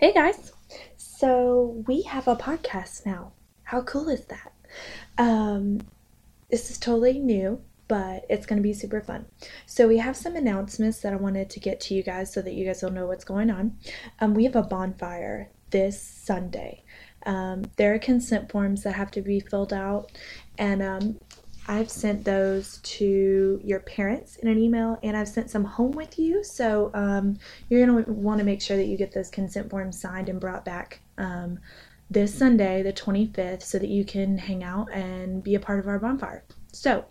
Hey guys! So we have a podcast now. How cool is that? Um, this is totally new, but it's going to be super fun. So we have some announcements that I wanted to get to you guys so that you guys will know what's going on. Um, we have a bonfire this Sunday. Um, there are consent forms that have to be filled out, and um, I've sent those to your parents in an email and I've sent some home with you. So um, you're going to want to make sure that you get those consent forms signed and brought back um, this Sunday, the 25th, so that you can hang out and be a part of our bonfire. So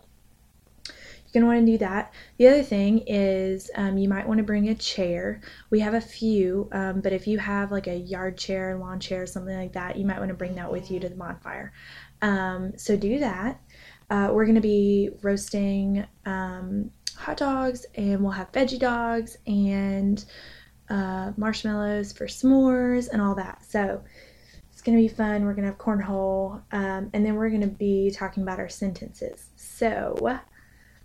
you're going to want to do that. The other thing is um, you might want to bring a chair. We have a few, um, but if you have like a yard chair, lawn chair, something like that, you might want to bring that with you to the bonfire. Um, so do that. Uh, we're going to be roasting um, hot dogs and we'll have veggie dogs and uh, marshmallows for s'mores and all that. So it's going to be fun. We're going to have cornhole um, and then we're going to be talking about our sentences. So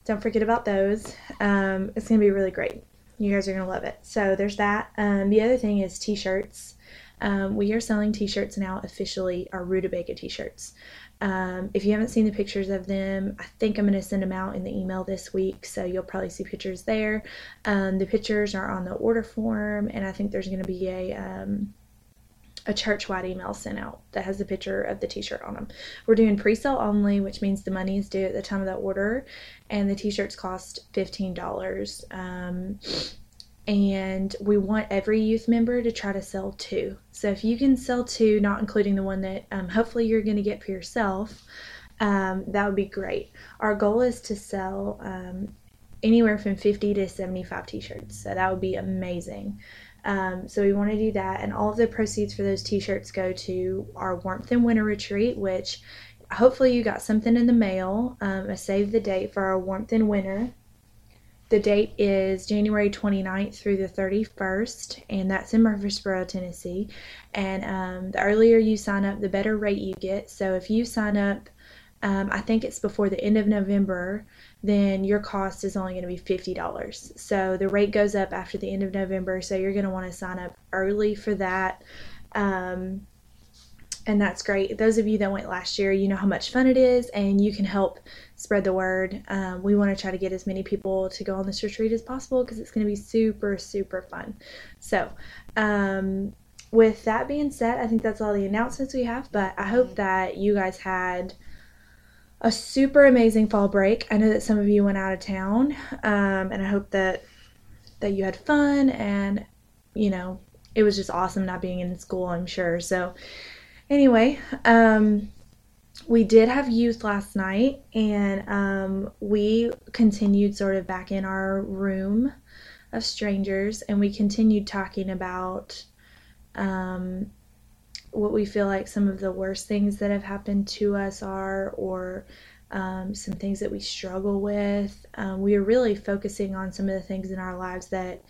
don't forget about those. Um, it's going to be really great. You guys are going to love it. So there's that. Um, the other thing is t shirts. Um, we are selling t shirts now officially, our Rutabaga t shirts. Um, if you haven't seen the pictures of them, I think I'm going to send them out in the email this week, so you'll probably see pictures there. Um, the pictures are on the order form, and I think there's going to be a um, a church-wide email sent out that has a picture of the t-shirt on them. We're doing pre-sale only, which means the money is due at the time of the order, and the t-shirts cost fifteen dollars. Um, and we want every youth member to try to sell two. So if you can sell two, not including the one that um, hopefully you're going to get for yourself, um, that would be great. Our goal is to sell um, anywhere from 50 to 75 t-shirts. So that would be amazing. Um, so we want to do that, and all of the proceeds for those t-shirts go to our warmth and winter retreat, which hopefully you got something in the mail. Um, a save the date for our warmth and winter the date is January 29th through the 31st, and that's in Murfreesboro, Tennessee. And um, the earlier you sign up, the better rate you get. So if you sign up, um, I think it's before the end of November, then your cost is only going to be $50. So the rate goes up after the end of November, so you're going to want to sign up early for that. Um, and that's great. Those of you that went last year, you know how much fun it is, and you can help spread the word. Um, we want to try to get as many people to go on this retreat as possible because it's going to be super, super fun. So, um, with that being said, I think that's all the announcements we have, but I hope that you guys had a super amazing fall break. I know that some of you went out of town, um, and I hope that that you had fun and you know it was just awesome not being in school. I'm sure. So Anyway, um, we did have youth last night, and um, we continued sort of back in our room of strangers, and we continued talking about um, what we feel like some of the worst things that have happened to us are, or um, some things that we struggle with. Um, we are really focusing on some of the things in our lives that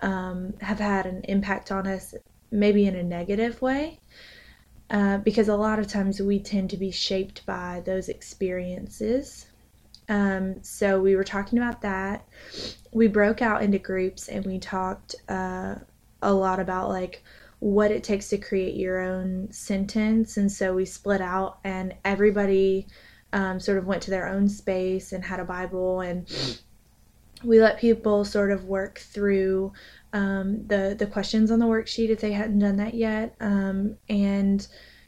um, have had an impact on us, maybe in a negative way. Uh, because a lot of times we tend to be shaped by those experiences. Um, so we were talking about that. We broke out into groups and we talked uh, a lot about like what it takes to create your own sentence. And so we split out and everybody um, sort of went to their own space and had a Bible and we let people sort of work through um, the the questions on the worksheet if they hadn't done that yet, um, and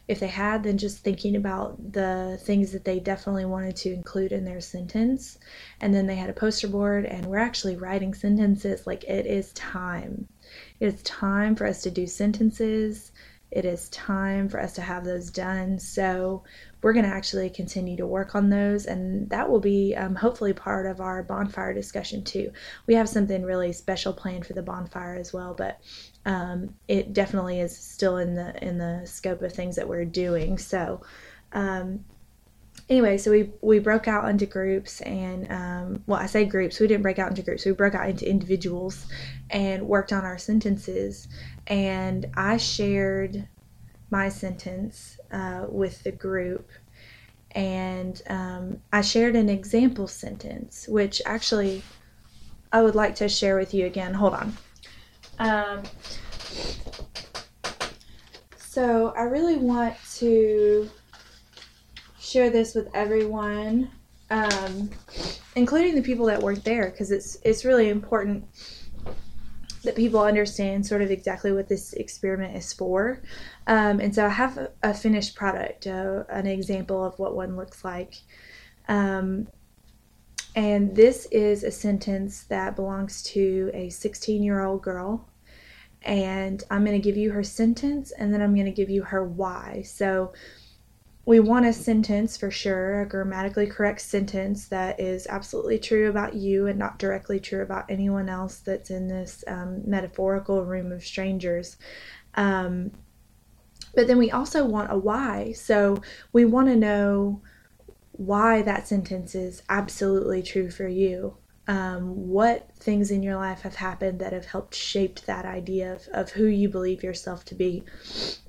if they had, then just thinking about the things that they definitely wanted to include in their sentence, and then they had a poster board, and we're actually writing sentences. Like it is time. It is time for us to do sentences. It is time for us to have those done. So we're going to actually continue to work on those, and that will be um, hopefully part of our bonfire discussion too. We have something really special planned for the bonfire as well, but um, it definitely is still in the in the scope of things that we're doing. So. Um, anyway, so we we broke out into groups, and um, well, I say groups. We didn't break out into groups. We broke out into individuals, and worked on our sentences. And I shared my sentence uh, with the group. And um, I shared an example sentence, which actually I would like to share with you again. Hold on. Um, So I really want to share this with everyone, um, including the people that weren't there, because it's it's really important that people understand sort of exactly what this experiment is for. Um, and so I have a, finished product, uh, an example of what one looks like. Um, and this is a sentence that belongs to a 16 year old girl. And I'm going to give you her sentence and then I'm going to give you her why. So we want a sentence for sure, a grammatically correct sentence that is absolutely true about you and not directly true about anyone else that's in this um, metaphorical room of strangers. Um, but then we also want a why. So we want to know why that sentence is absolutely true for you. Um, what things in your life have happened that have helped shape that idea of, of who you believe yourself to be.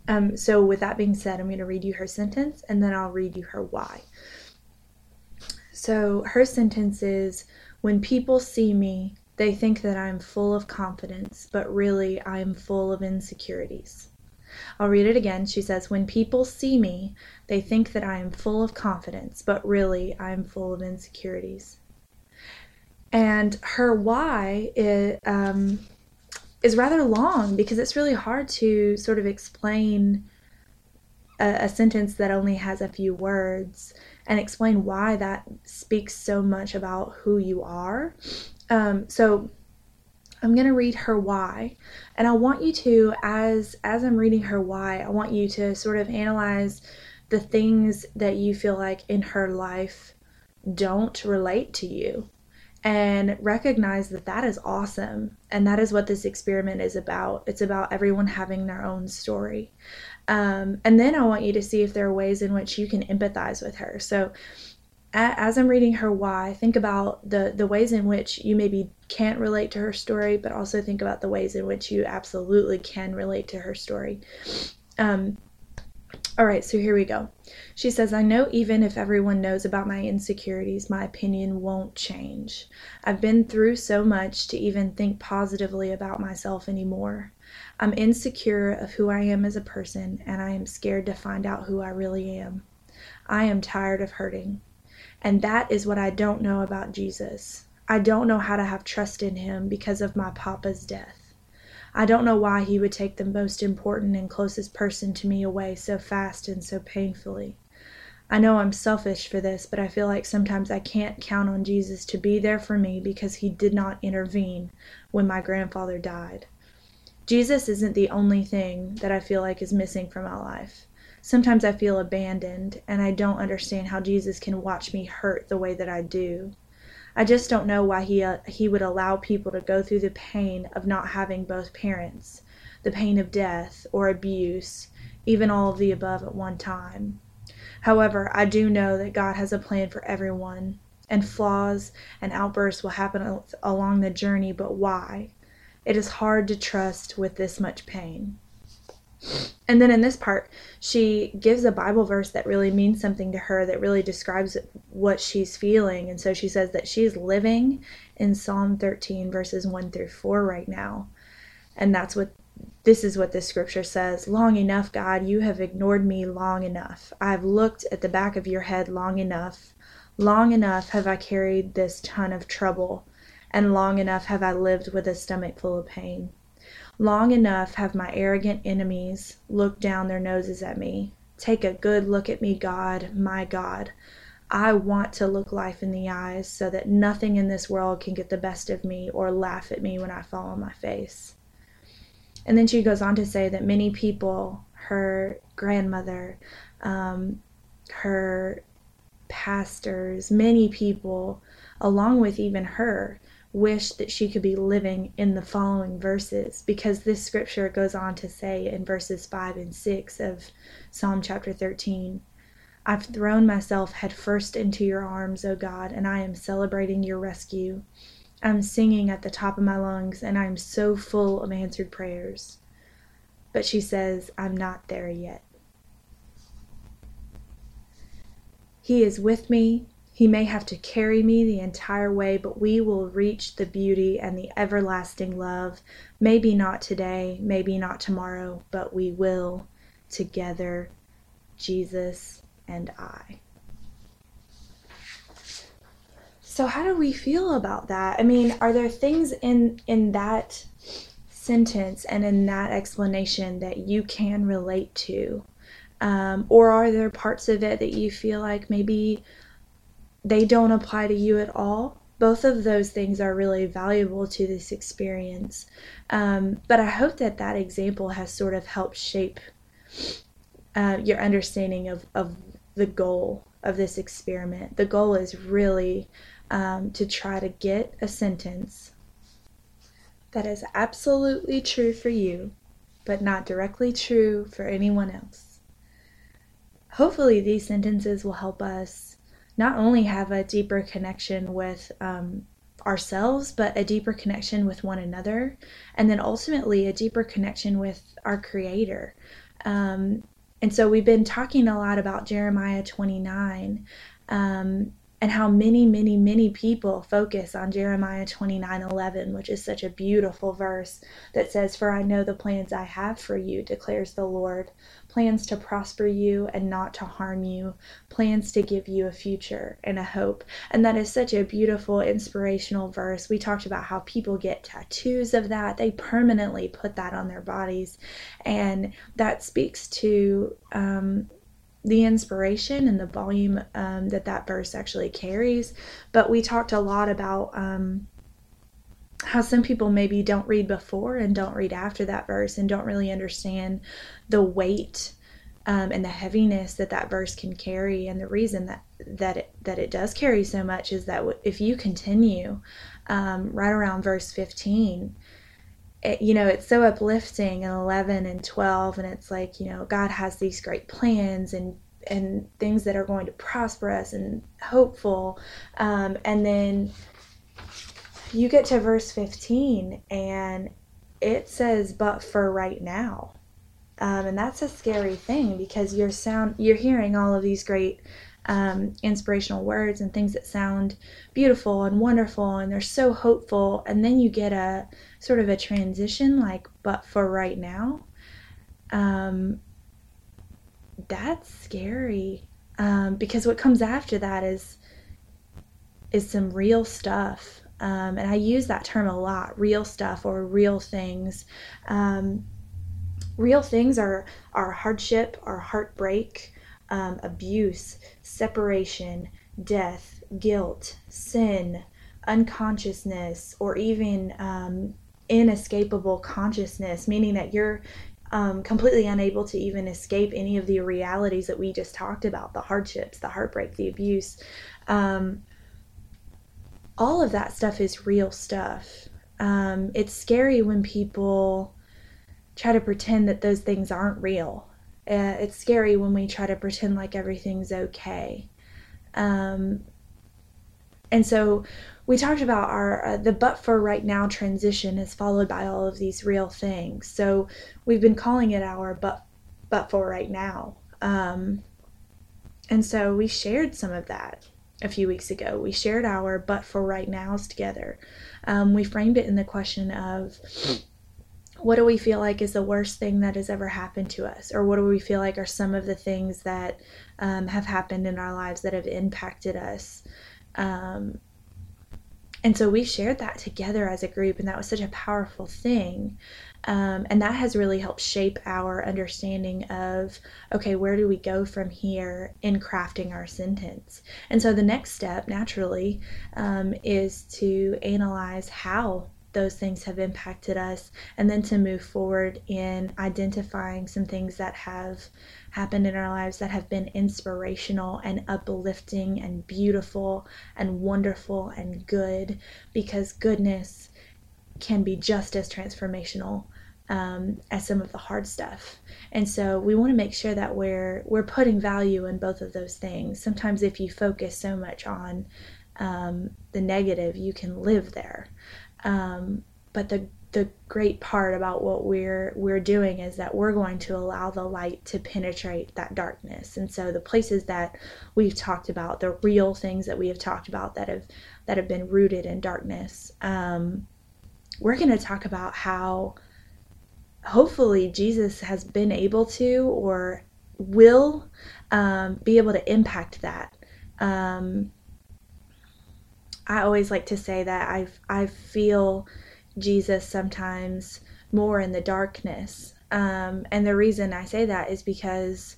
Um, so, with that being said, I'm going to read you her sentence and then I'll read you her why. So, her sentence is When people see me, they think that I'm full of confidence, but really I am full of insecurities. I'll read it again. She says, When people see me, they think that I am full of confidence, but really I am full of insecurities. And her why is, um, is rather long because it's really hard to sort of explain a, a sentence that only has a few words and explain why that speaks so much about who you are. Um, so I'm going to read her why. And I want you to as as I'm reading her why, I want you to sort of analyze the things that you feel like in her life don't relate to you and recognize that that is awesome and that is what this experiment is about. It's about everyone having their own story. Um, and then i want you to see if there are ways in which you can empathize with her. So as I'm reading her why, think about the the ways in which you maybe can't relate to her story, but also think about the ways in which you absolutely can relate to her story. Um, all right, so here we go. She says, I know even if everyone knows about my insecurities, my opinion won't change. I've been through so much to even think positively about myself anymore. I'm insecure of who I am as a person, and I am scared to find out who I really am. I am tired of hurting. And that is what I don't know about Jesus. I don't know how to have trust in him because of my papa's death. I don't know why he would take the most important and closest person to me away so fast and so painfully. I know I'm selfish for this, but I feel like sometimes I can't count on Jesus to be there for me because he did not intervene when my grandfather died. Jesus isn't the only thing that I feel like is missing from my life. Sometimes I feel abandoned, and I don't understand how Jesus can watch me hurt the way that I do. I just don't know why he uh, he would allow people to go through the pain of not having both parents, the pain of death or abuse, even all of the above at one time. However, I do know that God has a plan for everyone, and flaws and outbursts will happen along the journey, but why? It is hard to trust with this much pain. And then in this part, she gives a Bible verse that really means something to her, that really describes what she's feeling. And so she says that she's living in Psalm 13, verses 1 through 4 right now. And that's what this is what this scripture says Long enough, God, you have ignored me long enough. I have looked at the back of your head long enough. Long enough have I carried this ton of trouble, and long enough have I lived with a stomach full of pain. Long enough have my arrogant enemies looked down their noses at me. Take a good look at me, God, my God. I want to look life in the eyes so that nothing in this world can get the best of me or laugh at me when I fall on my face. And then she goes on to say that many people, her grandmother, um, her pastors, many people, along with even her, wish that she could be living in the following verses because this scripture goes on to say in verses 5 and 6 of Psalm chapter 13 I've thrown myself headfirst into your arms, O God, and I am celebrating your rescue. I'm singing at the top of my lungs, and I'm so full of answered prayers. But she says, I'm not there yet. He is with me, he may have to carry me the entire way, but we will reach the beauty and the everlasting love. Maybe not today, maybe not tomorrow, but we will. together, Jesus and I. So how do we feel about that? I mean, are there things in in that sentence and in that explanation that you can relate to? Um, or are there parts of it that you feel like maybe they don't apply to you at all? Both of those things are really valuable to this experience. Um, but I hope that that example has sort of helped shape uh, your understanding of, of the goal of this experiment. The goal is really um, to try to get a sentence that is absolutely true for you, but not directly true for anyone else. Hopefully, these sentences will help us not only have a deeper connection with um, ourselves, but a deeper connection with one another, and then ultimately a deeper connection with our Creator. Um, and so we've been talking a lot about Jeremiah 29. Um, and how many, many, many people focus on Jeremiah 29 11, which is such a beautiful verse that says, For I know the plans I have for you, declares the Lord plans to prosper you and not to harm you, plans to give you a future and a hope. And that is such a beautiful, inspirational verse. We talked about how people get tattoos of that, they permanently put that on their bodies. And that speaks to, um, the inspiration and the volume um, that that verse actually carries. But we talked a lot about um, how some people maybe don't read before and don't read after that verse and don't really understand the weight um, and the heaviness that that verse can carry. And the reason that that it, that it does carry so much is that if you continue um, right around verse 15, it, you know, it's so uplifting in 11 and 12, and it's like, you know, God has these great plans and and things that are going to prosper us and hopeful. Um, and then you get to verse 15 and it says, but for right now. Um, and that's a scary thing because you're sound you're hearing all of these great um, inspirational words and things that sound beautiful and wonderful and they're so hopeful. And then you get a sort of a transition like but for right now um, that's scary. Um, because what comes after that is is some real stuff. Um, and i use that term a lot real stuff or real things. Um, real things are our hardship our heartbreak um, abuse separation death guilt sin unconsciousness or even um, inescapable consciousness, meaning that you're um, completely unable to even escape any of the realities that we just talked about the hardships, the heartbreak, the abuse. Um, all of that stuff is real stuff. Um, it's scary when people try to pretend that those things aren't real. Uh, it's scary when we try to pretend like everything's okay. Um, and so we talked about our uh, the but for right now transition is followed by all of these real things. So we've been calling it our but but for right now. Um, and so we shared some of that a few weeks ago. We shared our but for right nows together. Um, we framed it in the question of what do we feel like is the worst thing that has ever happened to us? Or what do we feel like are some of the things that um, have happened in our lives that have impacted us? Um, and so we shared that together as a group, and that was such a powerful thing. Um, and that has really helped shape our understanding of okay, where do we go from here in crafting our sentence? And so the next step, naturally, um, is to analyze how those things have impacted us, and then to move forward in identifying some things that have happened in our lives that have been inspirational and uplifting and beautiful and wonderful and good because goodness can be just as transformational um, as some of the hard stuff. And so we want to make sure that we're we're putting value in both of those things. Sometimes if you focus so much on um, the negative, you can live there. Um, but the the great part about what we're we're doing is that we're going to allow the light to penetrate that darkness. And so the places that we've talked about, the real things that we have talked about that have that have been rooted in darkness, um, we're going to talk about how hopefully Jesus has been able to or will um, be able to impact that. Um, I always like to say that I I feel Jesus sometimes more in the darkness, um, and the reason I say that is because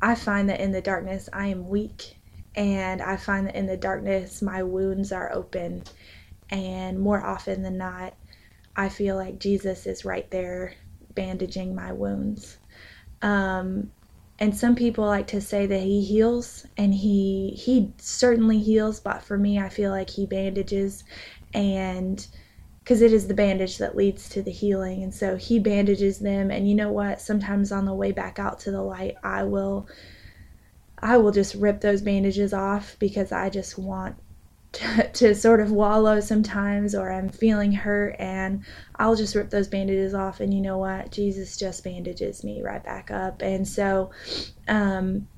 I find that in the darkness I am weak, and I find that in the darkness my wounds are open, and more often than not, I feel like Jesus is right there bandaging my wounds. Um, and some people like to say that he heals and he he certainly heals but for me i feel like he bandages. And because it is the bandage that leads to the healing and so he bandages them. And you know what? Sometimes on the way back out to the light i will i will just rip those bandages off because i just want to, to sort of wallow sometimes or I'm feeling hurt and I'll just rip those bandages off and you know what? Jesus just bandages me right back up. And so um,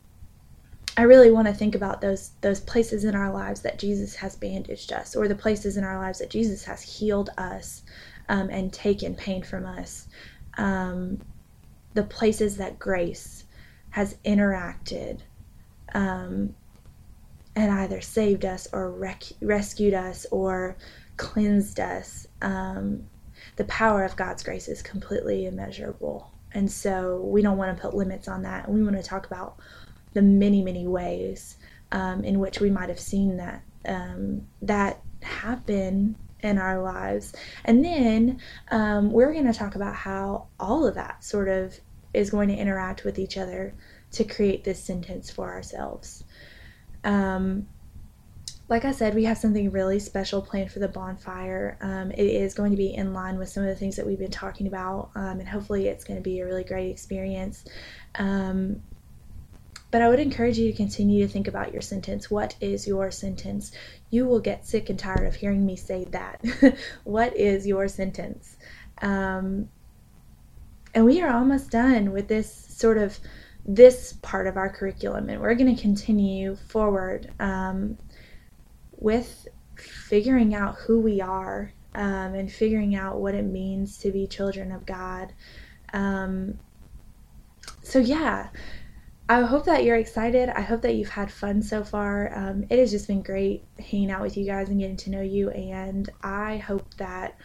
I really want to think about those those places in our lives that Jesus has bandaged us or the places in our lives that Jesus has healed us um, and taken pain from us. Um, the places that grace has interacted um, and either saved us or rec- rescued us or cleansed us. Um, the power of God's grace is completely immeasurable. And so we don't want to put limits on that. We want to talk about the many, many ways um, in which we might have seen that um, that happen in our lives. And then um, we're going to talk about how all of that sort of is going to interact with each other to create this sentence for ourselves. Um, like I said, we have something really special planned for the bonfire. Um, it is going to be in line with some of the things that we've been talking about, um, and hopefully, it's going to be a really great experience. Um, but I would encourage you to continue to think about your sentence. What is your sentence? You will get sick and tired of hearing me say that. what is your sentence? Um, and we are almost done with this sort of this part of our curriculum, and we're going to continue forward um, with figuring out who we are um, and figuring out what it means to be children of God. Um, so, yeah, I hope that you're excited. I hope that you've had fun so far. Um, it has just been great hanging out with you guys and getting to know you, and I hope that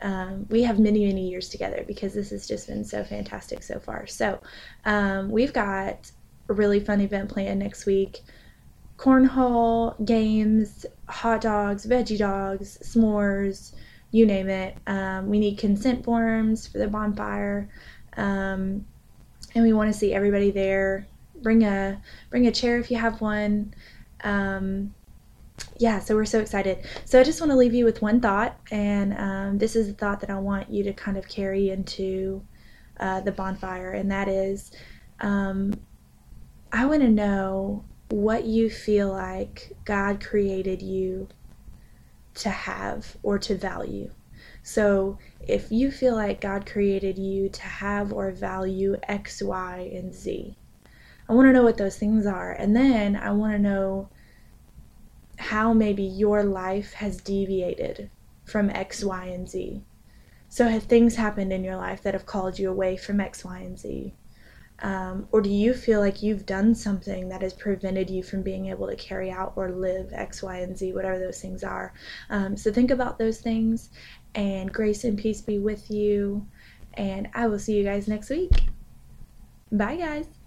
um, we have many, many years together because this has just been so fantastic so far. So, um, we've got a really fun event planned next week cornhole, games, hot dogs, veggie dogs, s'mores, you name it. Um, we need consent forms for the bonfire. Um, and we want to see everybody there. Bring a bring a chair if you have one. Um, yeah, so we're so excited. So I just want to leave you with one thought, and um, this is a thought that I want you to kind of carry into uh, the bonfire, and that is um, I want to know what you feel like God created you to have or to value. So if you feel like God created you to have or value X, Y, and Z, I want to know what those things are. And then I want to know how maybe your life has deviated from X, Y, and Z. So, have things happened in your life that have called you away from X, Y, and Z? Um, or do you feel like you've done something that has prevented you from being able to carry out or live X, Y, and Z, whatever those things are? Um, so, think about those things, and grace and peace be with you. And I will see you guys next week. Bye, guys.